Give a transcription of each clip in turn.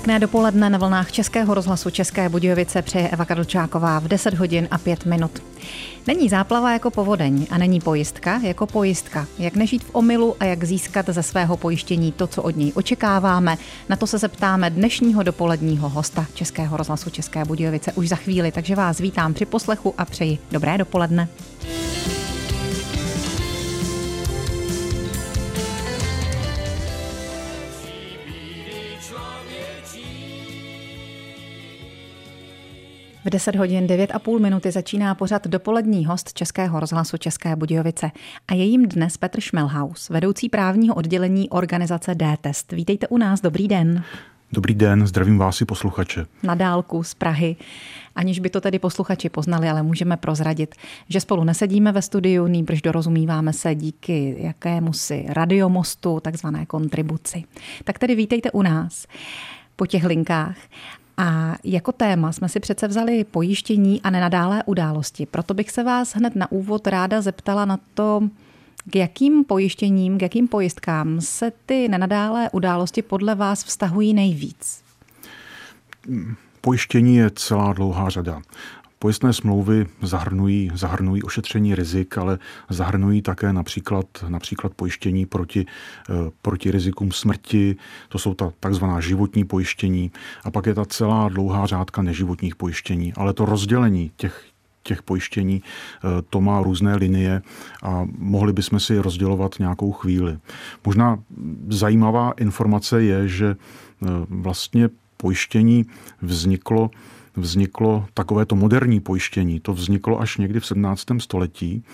Pěkné dopoledne na vlnách Českého rozhlasu České Budějovice přeje Eva Karlčáková v 10 hodin a 5 minut. Není záplava jako povodeň a není pojistka jako pojistka. Jak nežít v omylu a jak získat ze svého pojištění to, co od něj očekáváme, na to se zeptáme dnešního dopoledního hosta Českého rozhlasu České Budějovice už za chvíli, takže vás vítám při poslechu a přeji dobré dopoledne. V 10 hodin 9 a půl minuty začíná pořad dopolední host Českého rozhlasu České Budějovice. A je jim dnes Petr Šmelhaus, vedoucí právního oddělení organizace D-Test. Vítejte u nás, dobrý den. Dobrý den, zdravím vás i posluchače. Na dálku z Prahy. Aniž by to tedy posluchači poznali, ale můžeme prozradit, že spolu nesedíme ve studiu, nýbrž dorozumíváme se díky jakému si radiomostu, takzvané kontribuci. Tak tedy vítejte u nás po těch linkách. A jako téma jsme si přece vzali pojištění a nenadálé události. Proto bych se vás hned na úvod ráda zeptala na to, k jakým pojištěním, k jakým pojistkám se ty nenadálé události podle vás vztahují nejvíc? Pojištění je celá dlouhá řada. Pojistné smlouvy zahrnují, zahrnují ošetření rizik, ale zahrnují také například, například pojištění proti, eh, proti rizikům smrti, to jsou ta takzvaná životní pojištění a pak je ta celá dlouhá řádka neživotních pojištění. Ale to rozdělení těch, těch pojištění, eh, to má různé linie a mohli bychom si rozdělovat nějakou chvíli. Možná zajímavá informace je, že eh, vlastně pojištění vzniklo vzniklo takovéto moderní pojištění. To vzniklo až někdy v 17. století,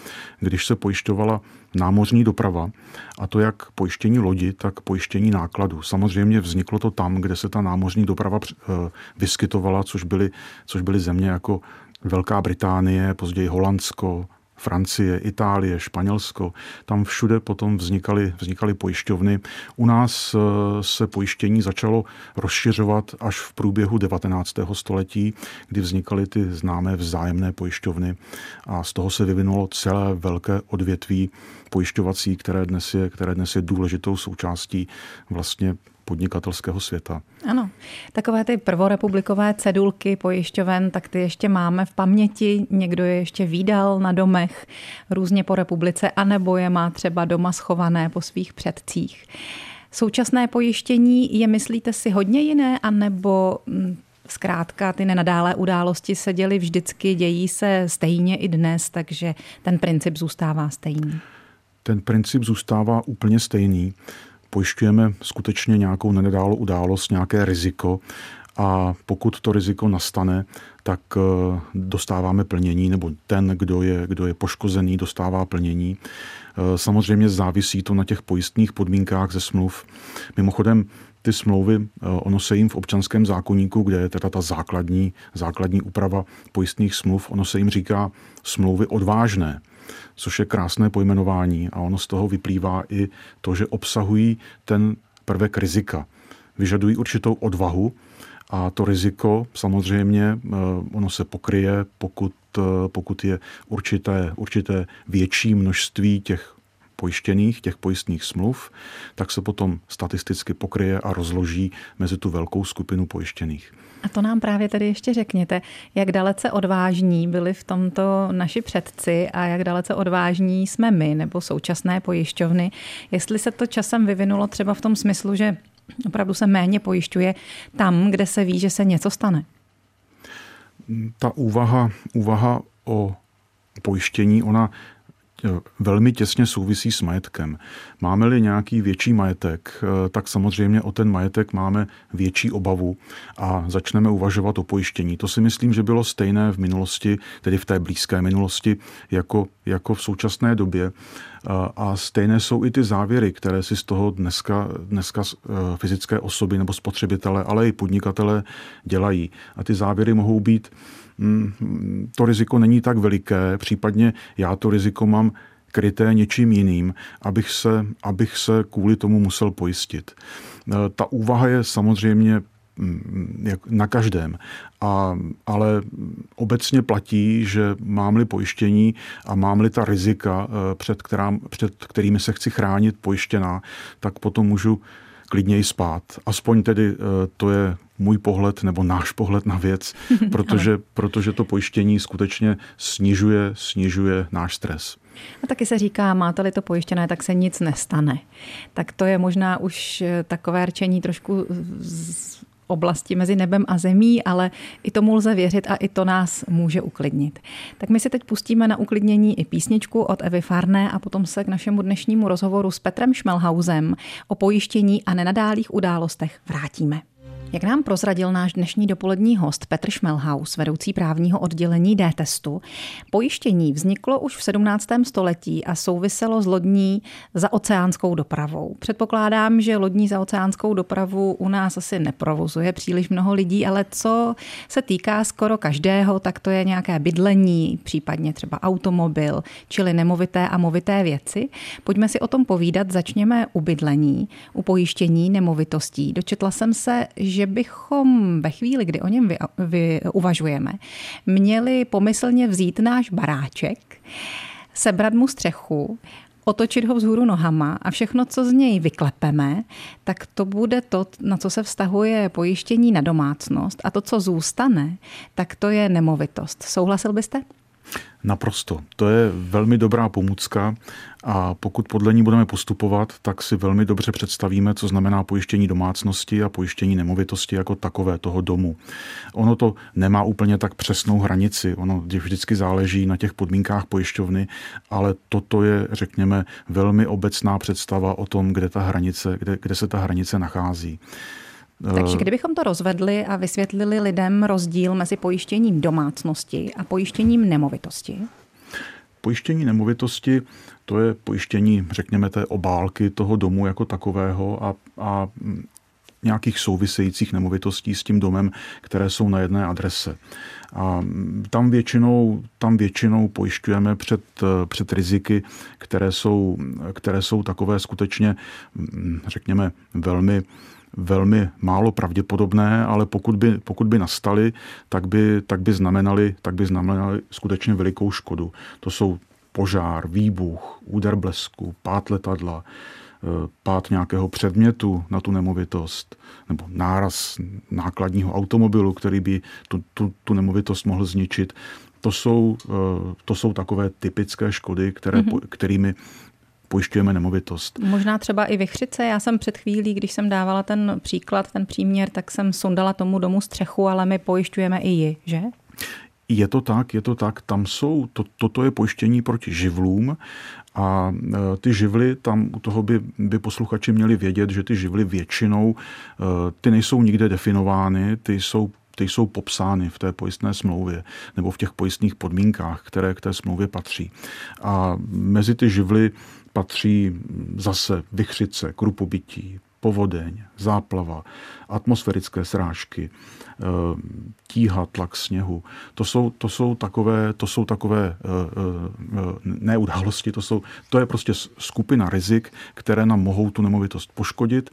když se pojišťovala námořní doprava, a to jak pojištění lodi, tak pojištění nákladu. Samozřejmě vzniklo to tam, kde se ta námořní doprava eh, vyskytovala, což byly, což byly země jako Velká Británie, později Holandsko, Francie, Itálie, Španělsko, tam všude potom vznikaly, vznikaly pojišťovny. U nás eh, se pojištění začalo rozšiřovat až v průběhu 19. století, kdy vznikaly ty známé vzájemné pojišťovny a z toho se vyvinulo celé velké odvětví pojišťovací, které dnes je, které dnes je důležitou součástí vlastně podnikatelského světa. Ano, takové ty prvorepublikové cedulky pojišťoven, tak ty ještě máme v paměti. Někdo je ještě výdal na domech různě po republice, anebo je má třeba doma schované po svých předcích. Současné pojištění je, myslíte si, hodně jiné, anebo hm, zkrátka ty nenadálé události se děly vždycky, dějí se stejně i dnes, takže ten princip zůstává stejný? Ten princip zůstává úplně stejný pojišťujeme skutečně nějakou nenadálou událost, nějaké riziko a pokud to riziko nastane, tak eh, dostáváme plnění, nebo ten, kdo je, kdo je poškozený, dostává plnění. Eh, samozřejmě závisí to na těch pojistných podmínkách ze smluv. Mimochodem, ty smlouvy, eh, ono se jim v občanském zákonníku, kde je teda ta základní, základní úprava pojistných smluv, ono se jim říká smlouvy odvážné což je krásné pojmenování a ono z toho vyplývá i to, že obsahují ten prvek rizika. Vyžadují určitou odvahu a to riziko samozřejmě eh, ono se pokryje, pokud, eh, pokud je určité, určité větší množství těch pojištěných, těch pojistných smluv, tak se potom statisticky pokryje a rozloží mezi tu velkou skupinu pojištěných. A to nám právě tedy ještě řekněte, jak dalece odvážní byli v tomto naši předci a jak dalece odvážní jsme my nebo současné pojišťovny, jestli se to časem vyvinulo třeba v tom smyslu, že opravdu se méně pojišťuje tam, kde se ví, že se něco stane. Ta úvaha, úvaha o pojištění, ona velmi těsně souvisí s majetkem. Máme-li nějaký větší majetek, eh, tak samozřejmě o ten majetek máme větší obavu a začneme uvažovat o pojištění. To si myslím, že bylo stejné v minulosti, tedy v té blízké minulosti, jako, jako v současné době. Eh, a stejné jsou i ty závěry, které si z toho dneska, dneska fyzické osoby nebo spotřebitele, ale i podnikatele dělají. A ty závěry mohou být to riziko není tak veliké, případně já to riziko mám kryté něčím jiným, abych se, abych se kvůli tomu musel pojistit. E, ta úvaha je samozřejmě mm, na každém. A, ale obecně platí, že mám-li pojištění a mám-li ta rizika, e, před, která, před kterými se chci chránit pojištěná, tak potom můžu klidněji spát. Aspoň tedy e, to je můj pohled nebo náš pohled na věc, protože, protože to pojištění skutečně snižuje, snižuje náš stres. A taky se říká, máte-li to pojištěné, tak se nic nestane. Tak to je možná už eh, takové rčení trošku z oblasti mezi nebem a zemí, ale i tomu lze věřit a i to nás může uklidnit. Tak my si teď pustíme na uklidnění i písničku od Evy Farné a potom se k našemu dnešnímu rozhovoru s Petrem Šmelhausem o pojištění a nenadálých událostech vrátíme. Jak nám prozradil náš dnešní dopolední host Petr Šmelhaus, vedoucí právního oddělení D-testu, pojištění vzniklo už v 17. století a souviselo s lodní zaoceánskou dopravou. Předpokládám, že lodní zaoceánskou dopravu u nás asi neprovozuje příliš mnoho lidí, ale co se týká skoro každého, tak to je nějaké bydlení, případně třeba automobil, čili nemovité a movité věci. Pojďme si o tom povídat. Začněme u bydlení, u pojištění nemovitostí. Dočetla jsem se, že bychom ve chvíli, kdy o něm vy, vy uvažujeme, měli pomyslně vzít náš baráček, sebrat mu střechu, otočit ho vzhůru nohama a všechno, co z něj vyklepeme, tak to bude to, na co se vztahuje pojištění na domácnost a to, co zůstane, tak to je nemovitost. Souhlasil byste? Naprosto. To je velmi dobrá pomůcka a pokud podle ní budeme postupovat, tak si velmi dobře představíme, co znamená pojištění domácnosti a pojištění nemovitosti jako takové toho domu. Ono to nemá úplně tak přesnou hranici, ono vždycky záleží na těch podmínkách pojišťovny, ale toto je, řekněme, velmi obecná představa o tom, kde ta hranice, kde, kde se ta hranice nachází. Takže eh, kdybychom to rozvedli a vysvětlili lidem rozdíl mezi pojištěním domácnosti a pojištěním nemovitosti? Pojištění nemovitosti to je pojištění, řekněme, té obálky toho domu jako takového a, a nějakých souvisejících nemovitostí s tím domem, které jsou na jedné adrese. A tam většinou, tam většinou pojišťujeme před, před riziky, které jsou, které jsou takové skutečně, řekněme, velmi velmi málo pravděpodobné, ale pokud by, pokud by nastaly, tak by, tak by znamenali, tak by znamenali skutečně velikou škodu. To jsou požár, výbuch, úder blesku, pát letadla, eh, pát nějakého předmětu na tu nemovitost, nebo náraz nákladního automobilu, který by tu, tu, tu nemovitost mohl zničit. To jsou, eh, to jsou takové typické škody, které, mm-hmm. kterými pojišťujeme nemovitost. Možná třeba i vychřice. Já jsem před chvílí, když jsem dávala ten příklad, ten příměr, tak jsem sundala tomu domu střechu, ale my pojišťujeme i ji, že? Je to tak, je to tak. Tam jsou, to, toto je pojištění proti živlům a e, ty živly, tam u toho by, by posluchači měli vědět, že ty živly většinou, e, ty nejsou nikde definovány, ty jsou ty jsou popsány v té pojistné smlouvě nebo v těch pojistných podmínkách, které k té smlouvě patří. A mezi ty živly patří zase vychřice, krupobytí, povodeň, záplava, atmosférické srážky, eh, tíha, tlak sněhu. To jsou, to jsou takové, to jsou takové eh, eh, ne události, to, jsou, to je prostě skupina rizik, které nám mohou tu nemovitost poškodit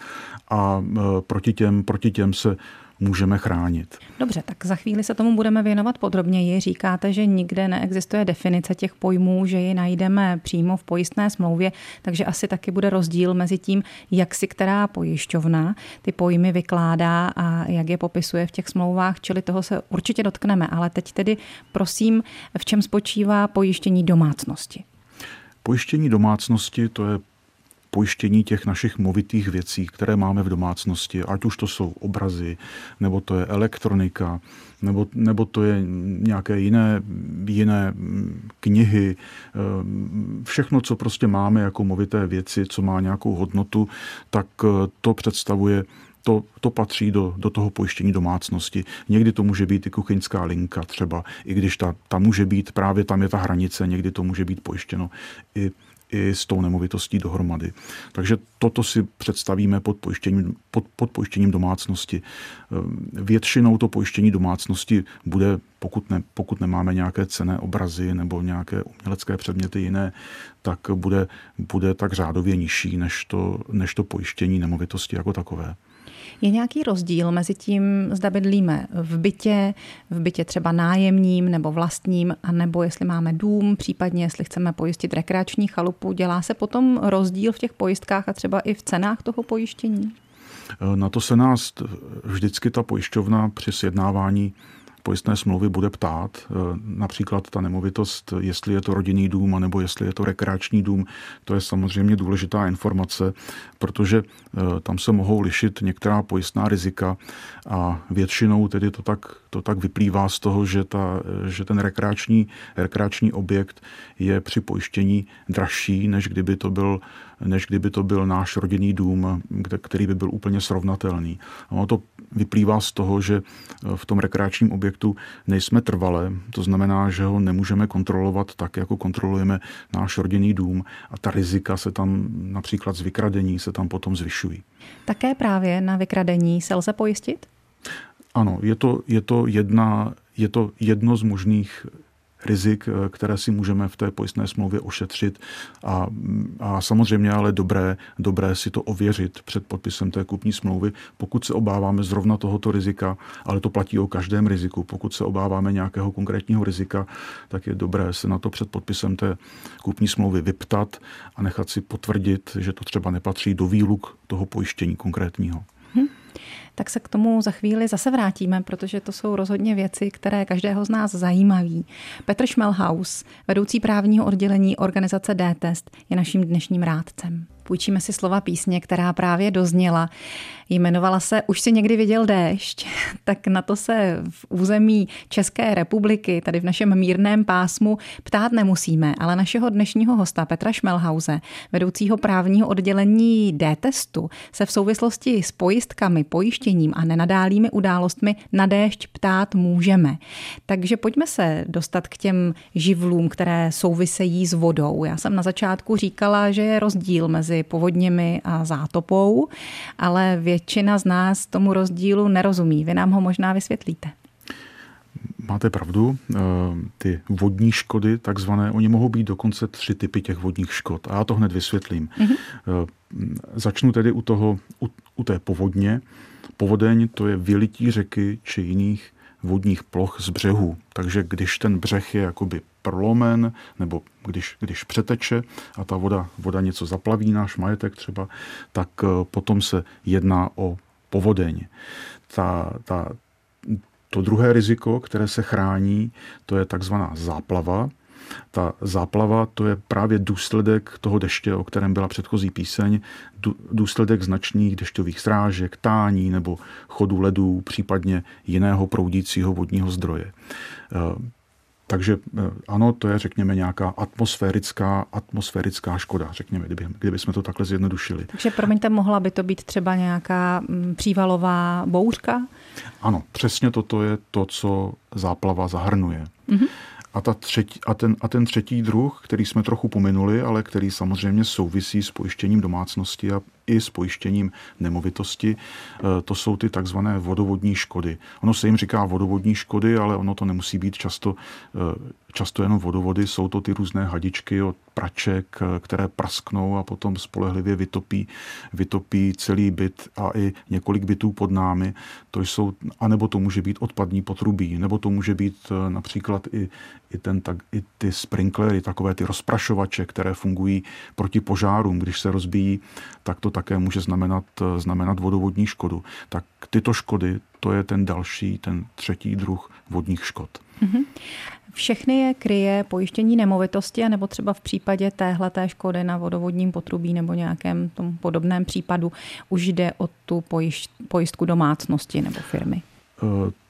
a proti těm, proti těm se můžeme chránit. Dobře, tak za chvíli se tomu budeme věnovat podrobněji. Říkáte, že nikde neexistuje definice těch pojmů, že ji najdeme přímo v pojistné smlouvě, takže asi taky bude rozdíl mezi tím, jak si která pojišťovna ty pojmy vykládá a jak je popisuje v těch smlouvách, čili toho se určitě dotkneme. Ale teď tedy prosím, v čem spočívá pojištění domácnosti? Pojištění domácnosti to je pojištění těch našich movitých věcí, které máme v domácnosti, ať už to jsou obrazy, nebo to je elektronika, nebo, nebo to je nějaké jiné, jiné knihy, eh, všechno, co prostě máme jako movité věci, co má nějakou hodnotu, tak eh, to představuje to, to patří do, do toho pojištění domácnosti. Někdy to může být i kuchyňská linka třeba, i když ta, ta může být, právě tam je ta hranice, někdy to může být pojištěno i i s tou nemovitostí dohromady. Takže toto si představíme pod pojištěním, pod, pod pojištěním domácnosti. Ehm, většinou to pojištění domácnosti bude, pokud, ne, pokud nemáme nějaké cené obrazy nebo nějaké umělecké předměty jiné, tak bude, bude tak řádově nižší než to, než to pojištění nemovitosti jako takové. Je nějaký rozdíl mezi tím, zda bydlíme v bytě, v bytě třeba nájemním nebo vlastním, anebo jestli máme dům, případně jestli chceme pojistit rekreační chalupu. Dělá se potom rozdíl v těch pojistkách a třeba i v cenách toho pojištění? Na to se nás vždycky ta pojišťovna při sjednávání pojistné smlouvy bude ptát, eh, například ta nemovitost, jestli je to rodinný dům, nebo jestli je to rekreační dům, to je samozřejmě důležitá informace, protože eh, tam se mohou lišit některá pojistná rizika a většinou tedy to tak, to tak vyplývá z toho, že, ta, že ten rekreační, rekreační objekt je při pojištění dražší, než kdyby to byl než kdyby to byl náš rodinný dům, který by byl úplně srovnatelný. Ono to vyplývá z toho, že v tom rekreačním objektu nejsme trvalé, to znamená, že ho nemůžeme kontrolovat tak, jako kontrolujeme náš rodinný dům a ta rizika se tam například z vykradení se tam potom zvyšují. Také právě na vykradení se lze pojistit? Ano, je to, je to, jedna, je to jedno z možných rizik, eh, které si můžeme v té pojistné smlouvě ošetřit a, a samozřejmě ale dobré, dobré si to ověřit před podpisem té kupní smlouvy, pokud se obáváme zrovna tohoto rizika, ale to platí o každém riziku. Pokud se obáváme nějakého konkrétního rizika, tak je dobré se na to před podpisem té kupní smlouvy vyptat a nechat si potvrdit, že to třeba nepatří do výluk toho pojištění konkrétního. Tak se k tomu za chvíli zase vrátíme, protože to jsou rozhodně věci, které každého z nás zajímaví. Petr Schmelhaus, vedoucí právního oddělení organizace D-Test, je naším dnešním rádcem. Půjčíme si slova písně, která právě dozněla. Jmenovala se Už si někdy viděl déšť, tak na to se v území České republiky, tady v našem mírném pásmu, ptát nemusíme, ale našeho dnešního hosta Petra Šmelhauze, vedoucího právního oddělení D-testu, se v souvislosti s pojistkami, pojištěním a nenadálými událostmi na déšť ptát můžeme. Takže pojďme se dostat k těm živlům, které souvisejí s vodou. Já jsem na začátku říkala, že je rozdíl mezi povodněmi a zátopou, ale vě většina z nás tomu rozdílu nerozumí. Vy nám ho možná vysvětlíte. Máte pravdu, eh, ty vodní škody, takzvané, oni mohou být dokonce tři typy těch vodních škod. A já to hned vysvětlím. Mm-hmm. Začnu tedy u, toho, u, u té povodně. Povodeň to je vylití řeky či jiných vodních ploch z břehu. Takže když ten břeh je jakoby prolomen, nebo když, když přeteče a ta voda, voda něco zaplaví, náš majetek třeba, tak eh, potom se jedná o povodeň. Ta, ta, to druhé riziko, které se chrání, to je takzvaná záplava. Ta záplava to je právě důsledek toho deště, o kterém byla předchozí píseň, důsledek značných dešťových srážek, tání nebo chodu ledů, případně jiného proudícího vodního zdroje. Eh, takže eh, ano, to je, řekněme, nějaká atmosférická, atmosférická škoda, řekněme, kdyby, kdyby jsme to takhle zjednodušili. Takže, promiňte, mohla by to být třeba nějaká mm, přívalová bouřka? Ano, přesně toto je to, co záplava zahrnuje. Mm-hmm. A, ta třetí, a, ten, a ten třetí druh, který jsme trochu pominuli, ale který samozřejmě souvisí s pojištěním domácnosti a i s pojištěním nemovitosti, eh, to jsou ty takzvané vodovodní škody. Ono se jim říká vodovodní škody, ale ono to nemusí být často, eh, často jenom vodovody, jsou to ty různé hadičky od praček, eh, které prasknou a potom spolehlivě vytopí, vytopí celý byt a i několik bytů pod námi. To jsou, anebo to může být odpadní potrubí, nebo to může být například i, i, ten, tak, i ty sprinklery, takové ty rozprašovače, které fungují proti požárům. Když se rozbíjí, tak to také může znamenat, znamenat vodovodní škodu. Tak tyto škody, to je ten další, ten třetí druh vodních škod. Mm-hmm. Všechny je kryje pojištění nemovitosti, nebo třeba v případě téhle škody na vodovodním potrubí nebo nějakém tom podobném případu už jde o tu pojistku domácnosti nebo firmy?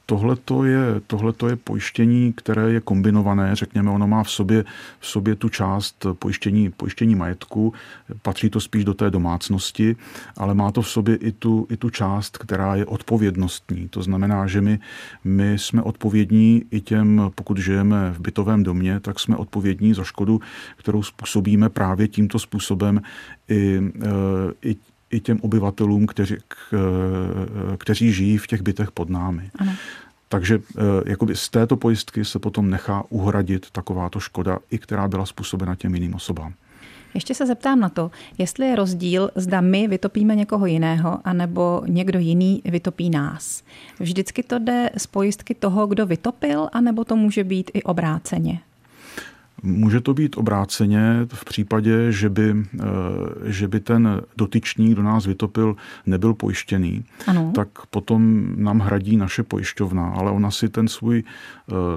Eh, Tohle je, tohleto je pojištění, které je kombinované, řekněme, ono má v sobě, v sobě tu část pojištění, pojištění majetku, patří to spíš do té domácnosti, ale má to v sobě i tu, i tu část, která je odpovědnostní. To znamená, že my, my jsme odpovědní i těm, pokud žijeme v bytovém domě, tak jsme odpovědní za škodu, kterou způsobíme právě tímto způsobem i, e, i i těm obyvatelům, kteří, k, kteří žijí v těch bytech pod námi. Ano. Takže eh, jakoby z této pojistky se potom nechá uhradit takováto škoda, i která byla způsobena těm jiným osobám. Ještě se zeptám na to, jestli je rozdíl, zda my vytopíme někoho jiného, anebo někdo jiný vytopí nás. Vždycky to jde z pojistky toho, kdo vytopil, anebo to může být i obráceně? Může to být obráceně v případě, že by, že by ten dotyčný, kdo nás vytopil, nebyl pojištěný, ano. tak potom nám hradí naše pojišťovna, ale ona si ten svůj,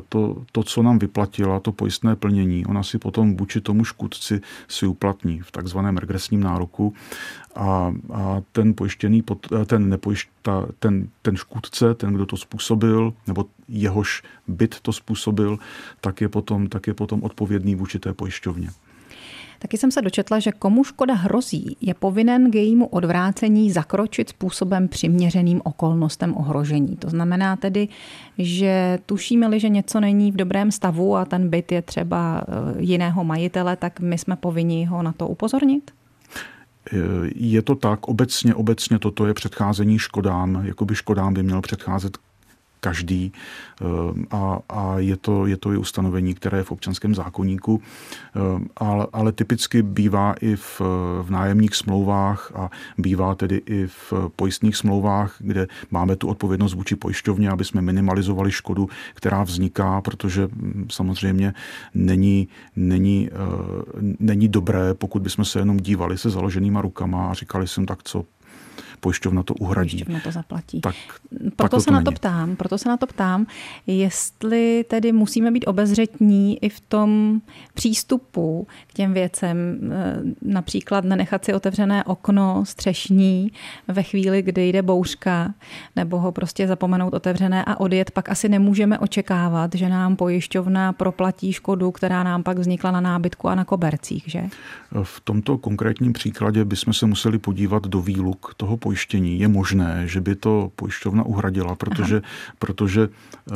to, to, co nám vyplatila, to pojistné plnění, ona si potom vůči tomu škůdci si uplatní v takzvaném regresním nároku a, a ten pojištěný, ten, nepojišta, ten, ten škůdce, ten, kdo to způsobil, nebo jehož byt to způsobil, tak je potom, tak je potom odpovědný vůči té pojišťovně. Taky jsem se dočetla, že komu škoda hrozí, je povinen k jejímu odvrácení zakročit způsobem přiměřeným okolnostem ohrožení. To znamená tedy, že tušíme-li, že něco není v dobrém stavu a ten byt je třeba eh, jiného majitele, tak my jsme povinni ho na to upozornit? Je to tak, obecně, obecně toto je předcházení škodám, jakoby škodám by měl předcházet každý. Ehm, a, a je, to, je to i ustanovení, které je v občanském zákonníku, ehm, ale, ale typicky bývá i v, v nájemních smlouvách a bývá tedy i v pojistných smlouvách, kde máme tu odpovědnost vůči pojišťovně, aby jsme minimalizovali škodu, která vzniká, protože hm, samozřejmě není, není, ehm, není dobré, pokud bychom se jenom dívali se založenýma rukama a říkali jsem tak, co pojišťovna to uhradí. Pojišťovna to zaplatí. Tak, proto se to na to ptám, proto se na to ptám, jestli tedy musíme být obezřetní i v tom přístupu k těm věcem, eh, například nenechat si otevřené okno střešní ve chvíli, kdy jde bouřka, nebo ho prostě zapomenout otevřené a odjet, pak asi nemůžeme očekávat, že nám pojišťovna proplatí škodu, která nám pak vznikla na nábytku a na kobercích, že? V tomto konkrétním příkladě bychom se museli podívat do výluk toho pojištění. Je možné, že by to pojišťovna uhradila, protože, protože eh,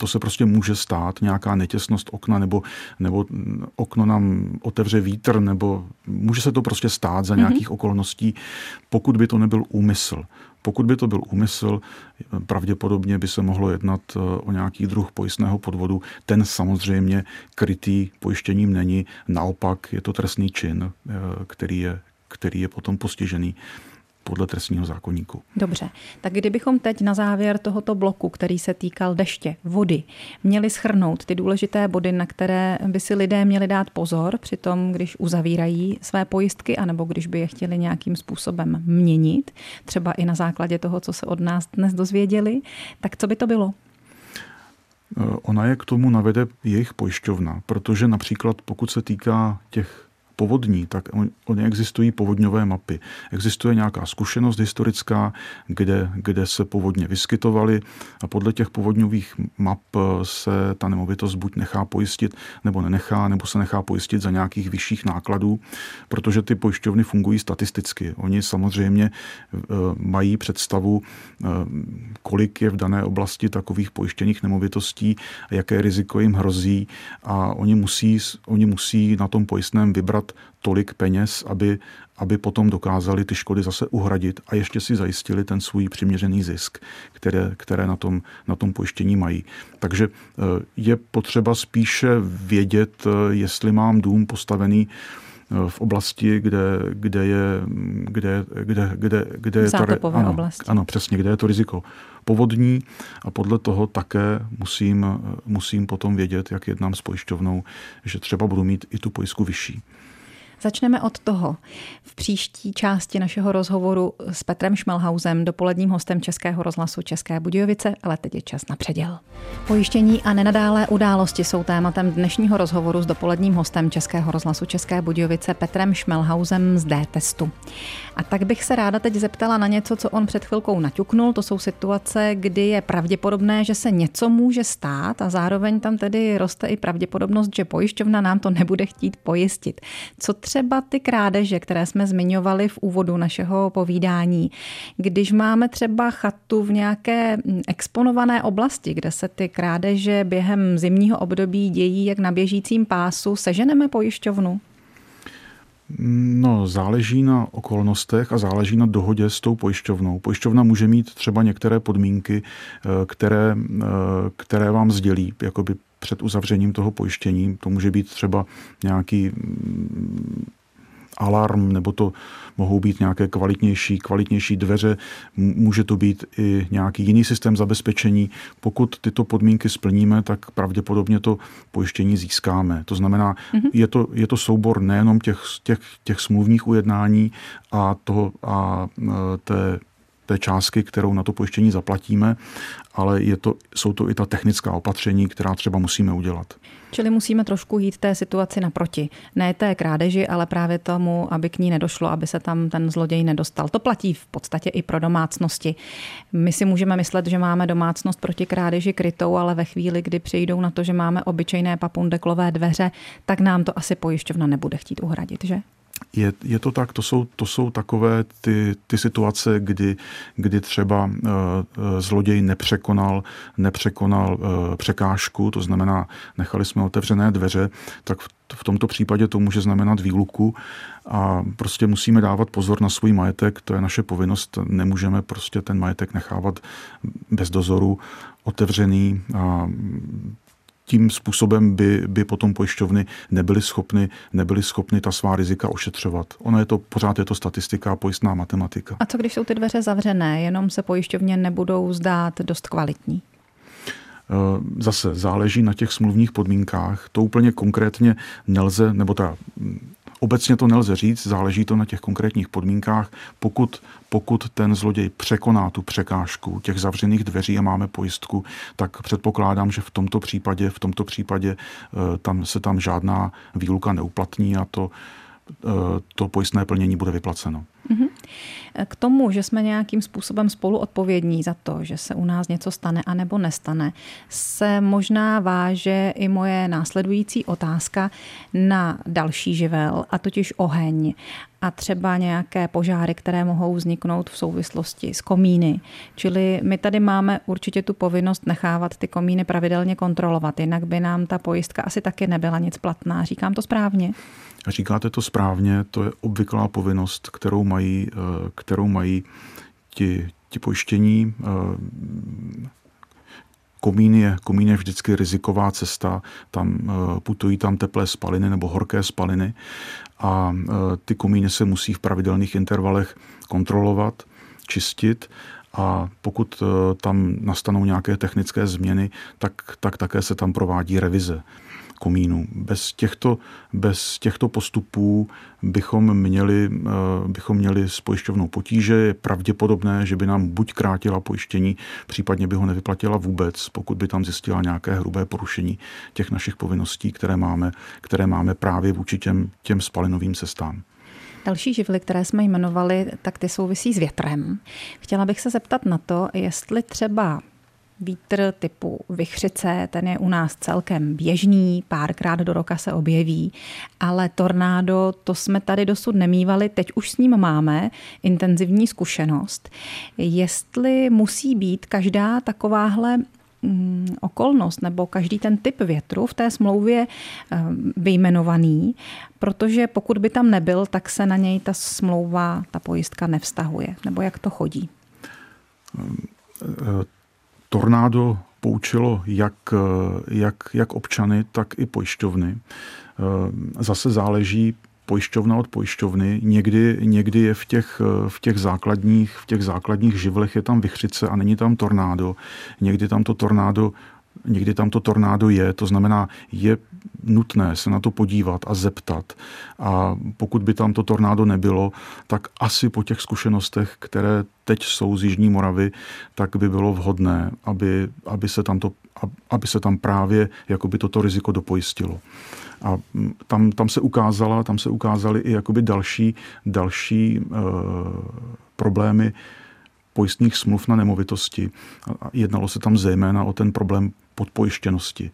to se prostě může stát, nějaká netěsnost okna, nebo, nebo okno nám otevře vítr, nebo může se to prostě stát za mhm. nějakých mm-hmm. okolností, pokud by to nebyl úmysl. Pokud by to byl úmysl, pravděpodobně by se mohlo jednat eh, o nějaký druh pojistného podvodu. Ten samozřejmě krytý pojištěním není, naopak je to trestný čin, eh, který je, který je potom postižený podle trestního zákonníku. Dobře, tak kdybychom teď na závěr tohoto bloku, který se týkal deště, vody, měli schrnout ty důležité body, na které by si lidé měli dát pozor při tom, když uzavírají své pojistky, anebo když by je chtěli nějakým způsobem měnit, třeba i na základě toho, co se od nás dnes dozvěděli, tak co by to bylo? Eh, ona je k tomu navede jejich pojišťovna, protože například pokud se týká těch povodní, tak oni existují povodňové mapy. Existuje nějaká zkušenost historická, kde, kde se povodně vyskytovaly a podle těch povodňových map se ta nemovitost buď nechá pojistit, nebo nenechá, nebo se nechá pojistit za nějakých vyšších nákladů, protože ty pojišťovny fungují statisticky. Oni samozřejmě e, mají představu, e, kolik je v dané oblasti takových pojištěných nemovitostí, jaké riziko jim hrozí a oni musí, oni musí na tom pojistném vybrat tolik peněz, aby, aby potom dokázali ty škody zase uhradit a ještě si zajistili ten svůj přiměřený zisk, které, které na, tom, na tom pojištění mají. Takže eh, je potřeba spíše vědět, eh, jestli mám dům postavený v oblasti, kde, kde je, kde, kde, kde, kde je to, ano, oblasti. ano, přesně, kde je to riziko povodní a podle toho také musím, musím potom vědět, jak jednám s pojišťovnou, že třeba budu mít i tu pojistku vyšší. Začneme od toho. V příští části našeho rozhovoru s Petrem Šmelhausem, dopoledním hostem Českého rozhlasu České Budějovice, ale teď je čas na předěl. Pojištění a nenadálé události jsou tématem dnešního rozhovoru s dopoledním hostem Českého rozhlasu České Budějovice Petrem Šmelhausem z D-testu. A tak bych se ráda teď zeptala na něco, co on před chvilkou naťuknul. To jsou situace, kdy je pravděpodobné, že se něco může stát a zároveň tam tedy roste i pravděpodobnost, že pojišťovna nám to nebude chtít pojistit. Co třeba ty krádeže, které jsme zmiňovali v úvodu našeho povídání, když máme třeba chatu v nějaké exponované oblasti, kde se ty krádeže během zimního období dějí jak na běžícím pásu, seženeme pojišťovnu? No, záleží na okolnostech a záleží na dohodě s tou pojišťovnou. Pojišťovna může mít třeba některé podmínky, eh, které, eh, které vám sdělí, jakoby před uzavřením toho pojištění. To může být třeba nějaký mm, alarm, nebo to mohou být nějaké kvalitnější, kvalitnější dveře, může to být i nějaký jiný systém zabezpečení. Pokud tyto podmínky splníme, tak pravděpodobně to pojištění získáme. To znamená, mm-hmm. je, to, je to soubor nejenom těch, těch, těch smluvních ujednání a, toho, a té té částky, kterou na to pojištění zaplatíme, ale je to, jsou to i ta technická opatření, která třeba musíme udělat. Čili musíme trošku jít té situaci naproti. Ne té krádeži, ale právě tomu, aby k ní nedošlo, aby se tam ten zloděj nedostal. To platí v podstatě i pro domácnosti. My si můžeme myslet, že máme domácnost proti krádeži krytou, ale ve chvíli, kdy přijdou na to, že máme obyčejné papundeklové dveře, tak nám to asi pojišťovna nebude chtít uhradit, že? Je, je to tak, to jsou, to jsou takové ty, ty situace, kdy, kdy třeba uh, zloděj nepřekonal, nepřekonal uh, překážku, to znamená, nechali jsme otevřené dveře, tak v, v tomto případě to může znamenat výluku a prostě musíme dávat pozor na svůj majetek, to je naše povinnost, nemůžeme prostě ten majetek nechávat bez dozoru otevřený a tím způsobem by, by potom pojišťovny nebyly schopny, nebyly schopny ta svá rizika ošetřovat. Ono je to, pořád je to statistika a pojistná matematika. A co když jsou ty dveře zavřené, jenom se pojišťovně nebudou zdát dost kvalitní? Eh, zase záleží na těch smluvních podmínkách. To úplně konkrétně nelze, nebo ta Obecně to nelze říct, záleží to na těch konkrétních podmínkách. Pokud, pokud ten zloděj překoná tu překážku těch zavřených dveří a máme pojistku, tak předpokládám, že v tomto případě, v tomto případě eh, tam se tam žádná výluka neuplatní a to, eh, to pojistné plnění bude vyplaceno. K tomu, že jsme nějakým způsobem spolu odpovědní za to, že se u nás něco stane a nebo nestane, se možná váže i moje následující otázka na další živel, a totiž oheň a třeba nějaké požáry, které mohou vzniknout v souvislosti s komíny. Čili my tady máme určitě tu povinnost nechávat ty komíny pravidelně kontrolovat, jinak by nám ta pojistka asi taky nebyla nic platná. Říkám to správně? Říkáte to správně, to je obvyklá povinnost, kterou mají, eh, kterou mají ti, ti pojištění. Eh, komín je, komín je vždycky riziková cesta, tam eh, putují tam teplé spaliny nebo horké spaliny a ty komíny se musí v pravidelných intervalech kontrolovat, čistit a pokud tam nastanou nějaké technické změny, tak, tak také se tam provádí revize komínů. Bez těchto, bez těchto postupů bychom měli, eh, bychom měli s pojišťovnou potíže. Je pravděpodobné, že by nám buď krátila pojištění, případně by ho nevyplatila vůbec, pokud by tam zjistila nějaké hrubé porušení těch našich povinností, které máme, které máme právě vůči těm, těm spalinovým cestám. Další živly, které jsme jmenovali, tak ty souvisí s větrem. Chtěla bych se zeptat na to, jestli třeba Vítr typu vychřice, ten je u nás celkem běžný, párkrát do roka se objeví, ale tornádo, to jsme tady dosud nemývali, teď už s ním máme intenzivní zkušenost. Jestli musí být každá takováhle mm, okolnost nebo každý ten typ větru v té smlouvě eh, vyjmenovaný, protože pokud by tam nebyl, tak se na něj ta smlouva, ta pojistka nevztahuje. Nebo jak to chodí? Tornádo poučilo jak, jak, jak občany, tak i pojišťovny. Zase záleží pojišťovna od pojišťovny. Někdy, někdy je v těch, v, těch základních, v těch základních živlech je tam vychřice a není tam tornádo. Někdy tam to tornádo někdy tam to tornádo je, to znamená, je nutné se na to podívat a zeptat. A pokud by tam to tornádo nebylo, tak asi po těch zkušenostech, které teď jsou z Jižní Moravy, tak by bylo vhodné, aby, aby, se, tam to, aby se tam právě jakoby toto riziko dopojistilo. A tam, tam se ukázala, tam se ukázaly i jakoby další, další e, problémy, pojistných smluv na nemovitosti. Jednalo se tam zejména o ten problém podpojištěnosti.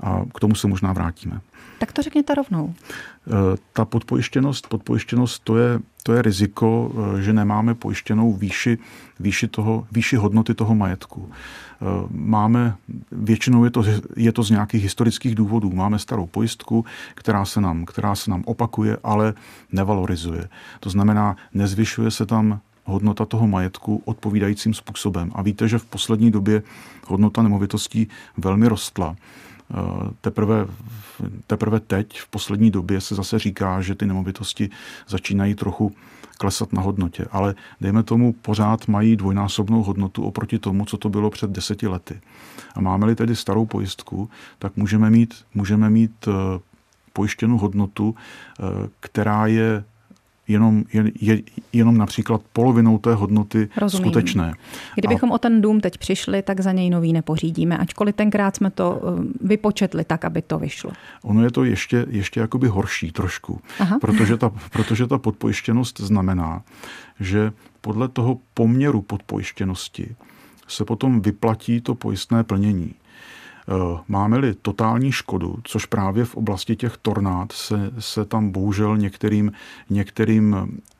A k tomu se možná vrátíme. Tak to řekněte rovnou. E, ta podpojištěnost, podpojištěnost to je, to je riziko, e, že nemáme pojištěnou výši, výši, toho, výši hodnoty toho majetku. E, máme, většinou je to, je to z nějakých historických důvodů. Máme starou pojistku, která se, nám, která se nám opakuje, ale nevalorizuje. To znamená, nezvyšuje se tam hodnota toho majetku odpovídajícím způsobem. A víte, že v poslední době hodnota nemovitostí velmi rostla. teprve, teprve teď, v poslední době se zase říká, že ty nemovitosti začínají trochu klesat na hodnotě, ale dejme tomu, pořád mají dvojnásobnou hodnotu oproti tomu, co to bylo před deseti lety. A máme-li tedy starou pojistku, tak můžeme mít, můžeme mít pojištěnou hodnotu, která je jenom, je, je jenom například polovinou té hodnoty Rozumím. skutečné. Kdybychom a... o ten dům teď přišli, tak za něj nový nepořídíme, ačkoliv tenkrát jsme to eh, vypočetli tak, aby to vyšlo. Ono je to ještě, ještě jakoby horší trošku, protože ta, protože ta podpojištěnost znamená, že podle toho poměru podpojištěnosti se potom vyplatí to pojistné plnění. Eh, máme-li totální škodu, což právě v oblasti těch tornád se, se tam bohužel některým, některým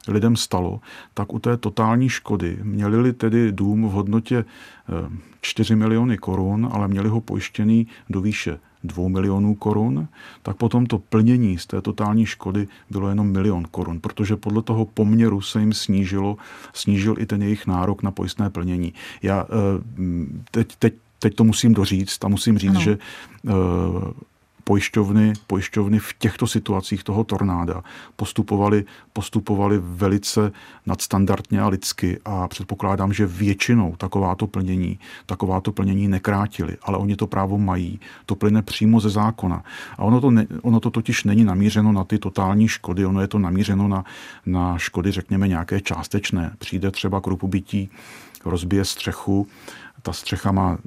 lidem stalo, tak u té totální škody měli-li tedy dům v hodnotě 4 eh, miliony korun, ale měli ho pojištěný do výše 2 milionů korun, tak potom to plnění z té totální škody bylo jenom milion korun, protože podle toho poměru se jim snížilo, snížil i ten jejich nárok na pojistné plnění. Já eh, teď, teď teď to musím doříct a musím říct, ano. že uh, pojišťovny, pojišťovny v těchto situacích toho tornáda postupovali, postupovali velice nadstandardně a lidsky a předpokládám, že většinou takováto plnění, takováto plnění nekrátili, ale oni to právo mají. To plyne přímo ze zákona. A ono to, ne, ono to totiž není namířeno na ty totální škody, ono je to namířeno na, na škody, řekněme, nějaké částečné. Přijde třeba k bytí, rozbije střechu, ta střecha má,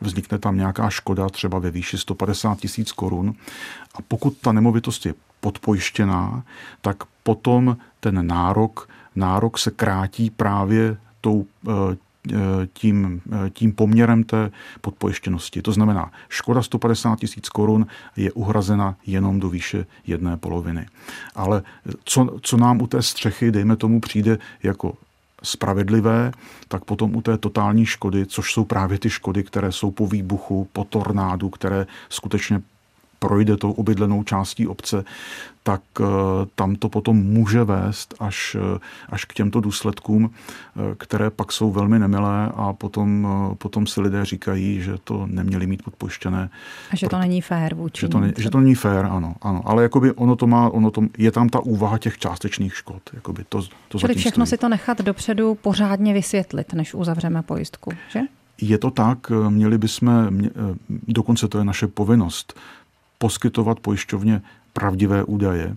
vznikne tam nějaká škoda třeba ve výši 150 tisíc korun a pokud ta nemovitost je podpojištěná, tak potom ten nárok, nárok se krátí právě tou eh, eh, tím, eh, tím poměrem té podpojištěnosti. To znamená, škoda 150 tisíc korun je uhrazena jenom do výše jedné poloviny. Ale co, co nám u té střechy, dejme tomu, přijde jako spravedlivé, tak potom u té totální škody, což jsou právě ty škody, které jsou po výbuchu, po tornádu, které skutečně projde tou obydlenou částí obce, tak eh, tam to potom může vést až, eh, až k těmto důsledkům, eh, které pak jsou velmi nemilé a potom, potom si lidé říkají, že to neměli mít podpoštěné. A že to není fér vůči že to, ne, že to není fér, ano, ano. Ale jakoby ono to má, ono to, je tam ta úvaha těch částečných škod. Jakoby to, to Čili všechno stojí. si to nechat dopředu pořádně vysvětlit, než uzavřeme pojistku, že? Je to tak, měli bychom, dokonce to je naše povinnost, poskytovat pojišťovně pravdivé údaje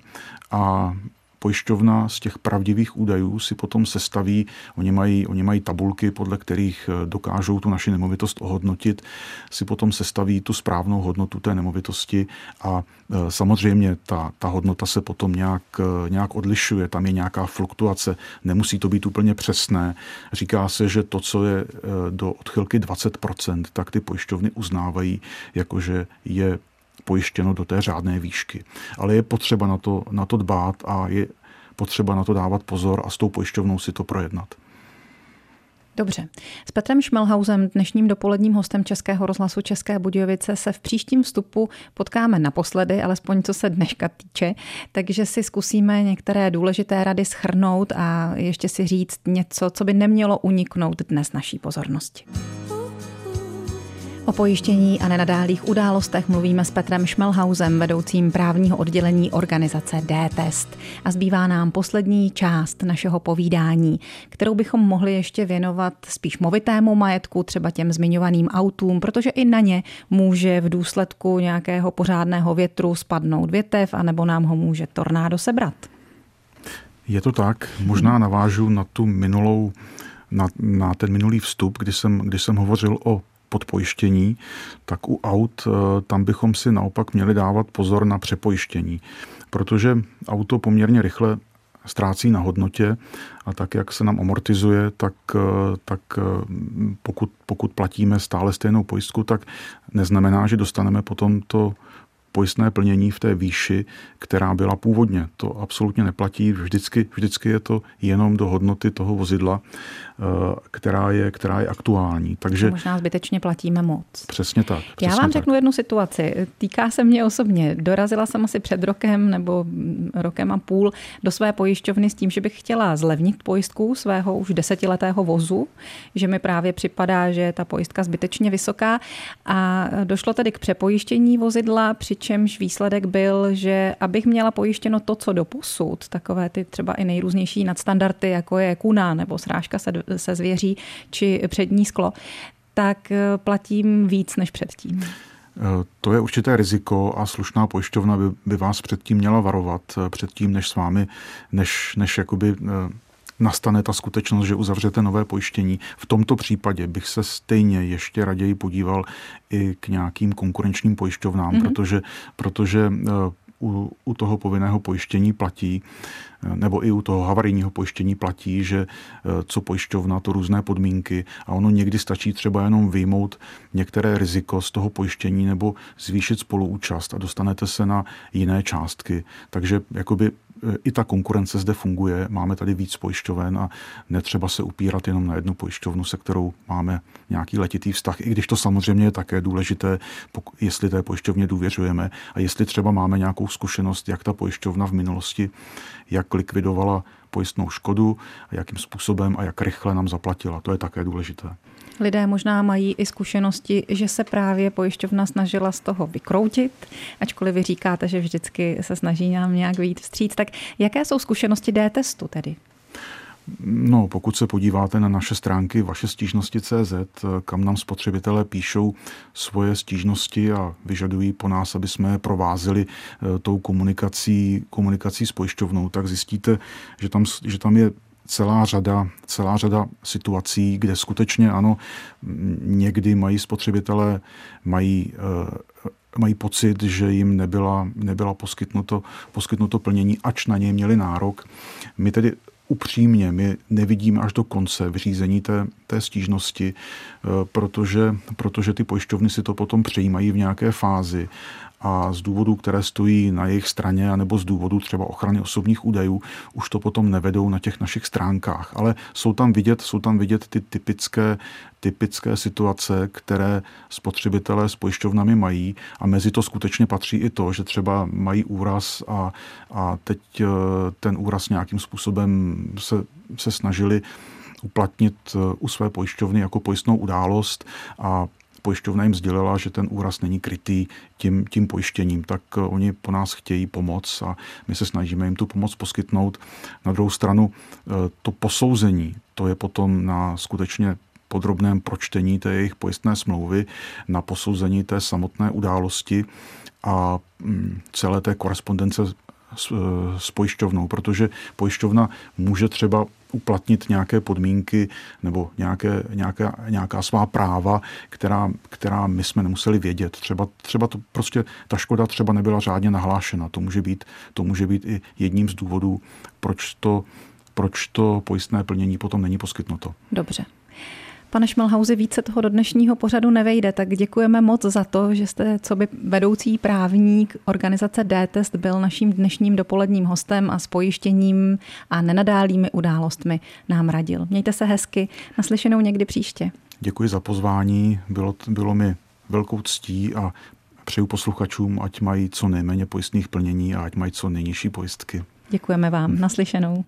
a pojišťovna z těch pravdivých údajů si potom sestaví, oni mají, oni mají tabulky, podle kterých eh, dokážou tu naši nemovitost ohodnotit, si potom sestaví tu správnou hodnotu té nemovitosti a eh, samozřejmě ta, ta hodnota se potom nějak, eh, nějak odlišuje, tam je nějaká fluktuace, nemusí to být úplně přesné. Říká se, že to, co je do odchylky 20%, tak ty pojišťovny uznávají, jakože je pojištěno do té řádné výšky. Ale je potřeba na to, na to dbát a je potřeba na to dávat pozor a s tou pojišťovnou si to projednat. Dobře. S Petrem Šmelhausem, dnešním dopoledním hostem Českého rozhlasu České Budějovice, se v příštím vstupu potkáme naposledy, alespoň co se dneška týče, takže si zkusíme některé důležité rady schrnout a ještě si říct něco, co by nemělo uniknout dnes naší pozornosti. O pojištění a nenadálých událostech mluvíme s Petrem Šmelhausem, vedoucím právního oddělení organizace D-Test. A zbývá nám poslední část našeho povídání, kterou bychom mohli ještě věnovat spíš movitému majetku, třeba těm zmiňovaným autům, protože i na ně může v důsledku nějakého pořádného větru spadnout větev, anebo nám ho může tornádo sebrat. Je to tak. Možná navážu na tu minulou na, na ten minulý vstup, kdy jsem, kdy jsem hovořil o podpojištění, tak u aut eh, tam bychom si naopak měli dávat pozor na přepojištění, protože auto poměrně rychle ztrácí na hodnotě a tak, jak se nám amortizuje, tak, eh, tak eh, pokud, pokud platíme stále stejnou pojistku, tak neznamená, že dostaneme potom to pojistné plnění v té výši, která byla původně. To absolutně neplatí. Vždycky, vždycky je to jenom do hodnoty toho vozidla, eh, která je, která je aktuální. Takže možná zbytečně platíme moc. Přesně tak. Přesně Já vám tak. řeknu jednu situaci. Týká se mě osobně. Dorazila jsem asi před rokem nebo rokem a půl do své pojišťovny s tím, že bych chtěla zlevnit pojistku svého už desetiletého vozu, že mi právě připadá, že je ta pojistka zbytečně vysoká a došlo tedy k přepojištění vozidla, přičemž výsledek byl, že abych měla pojištěno to, co do posud, takové ty třeba i nejrůznější nadstandardy, jako je kuna nebo srážka se, se zvěří či přední sklo, tak platím víc než předtím. To je určité riziko a slušná pojišťovna by, by vás předtím měla varovat, předtím, než s vámi, než, než jakoby nastane ta skutečnost, že uzavřete nové pojištění. V tomto případě bych se stejně ještě raději podíval i k nějakým konkurenčním pojišťovnám, mm-hmm. protože, protože eh, u, u toho povinného pojištění platí, eh, nebo i u toho havarijního pojištění platí, že eh, co pojišťovna, to různé podmínky a ono někdy stačí třeba jenom vyjmout některé riziko z toho pojištění nebo zvýšit spoluúčast a dostanete se na jiné částky. Takže jakoby i ta konkurence zde funguje, máme tady víc pojišťoven a netřeba se upírat jenom na jednu pojišťovnu, se kterou máme nějaký letitý vztah, i když to samozřejmě je také důležité, jestli té pojišťovně důvěřujeme a jestli třeba máme nějakou zkušenost, jak ta pojišťovna v minulosti, jak likvidovala pojistnou škodu, jakým způsobem a jak rychle nám zaplatila. To je také důležité. Lidé možná mají i zkušenosti, že se právě pojišťovna snažila z toho vykroutit, ačkoliv vy říkáte, že vždycky se snaží nám nějak vyjít vstříc. Tak jaké jsou zkušenosti D-testu tedy? No, pokud se podíváte na naše stránky vaše stížnosti CZ, kam nám spotřebitelé píšou svoje stížnosti a vyžadují po nás, aby jsme je provázeli eh, tou komunikací, komunikací s pojišťovnou, tak zjistíte, že tam, že tam je celá řada, celá řada situací, kde skutečně ano, někdy mají spotřebitelé, mají eh, mají pocit, že jim nebyla, nebyla poskytnuto, poskytnuto plnění, ač na něj měli nárok. My tedy upřímně, my nevidíme až do konce vyřízení té, té stížnosti, eh, protože, protože ty pojišťovny si to potom přijímají v nějaké fázi a z důvodů, které stojí na jejich straně, anebo z důvodů třeba ochrany osobních údajů, už to potom nevedou na těch našich stránkách. Ale jsou tam vidět, jsou tam vidět ty typické, typické situace, které spotřebitelé s pojišťovnami mají a mezi to skutečně patří i to, že třeba mají úraz a, a teď eh, ten úraz nějakým způsobem se, se snažili uplatnit eh, u své pojišťovny jako pojistnou událost a pojišťovna jim sdělila, že ten úraz není krytý tím, tím pojištěním, tak eh, oni po nás chtějí pomoc a my se snažíme jim tu pomoc poskytnout. Na druhou stranu eh, to posouzení, to je potom na skutečně podrobném pročtení té jejich pojistné smlouvy, na posouzení té samotné události a mm, celé té korespondence s, s pojišťovnou, protože pojišťovna může třeba uplatnit nějaké podmínky nebo nějaké, nějaká, nějaká svá práva, která, která my jsme nemuseli vědět. Třeba, třeba to prostě ta škoda třeba nebyla řádně nahlášena. To může být, to může být i jedním z důvodů, proč to, proč to pojistné plnění potom není poskytnuto. Dobře. Pane Šmelhausi, více toho do dnešního pořadu nevejde, tak děkujeme moc za to, že jste, co by vedoucí právník organizace D-Test, byl naším dnešním dopoledním hostem a s pojištěním a nenadálými událostmi nám radil. Mějte se hezky, naslyšenou někdy příště. Děkuji za pozvání, bylo, bylo mi velkou ctí a přeju posluchačům, ať mají co nejméně pojistných plnění a ať mají co nejnižší pojistky. Děkujeme vám, naslyšenou.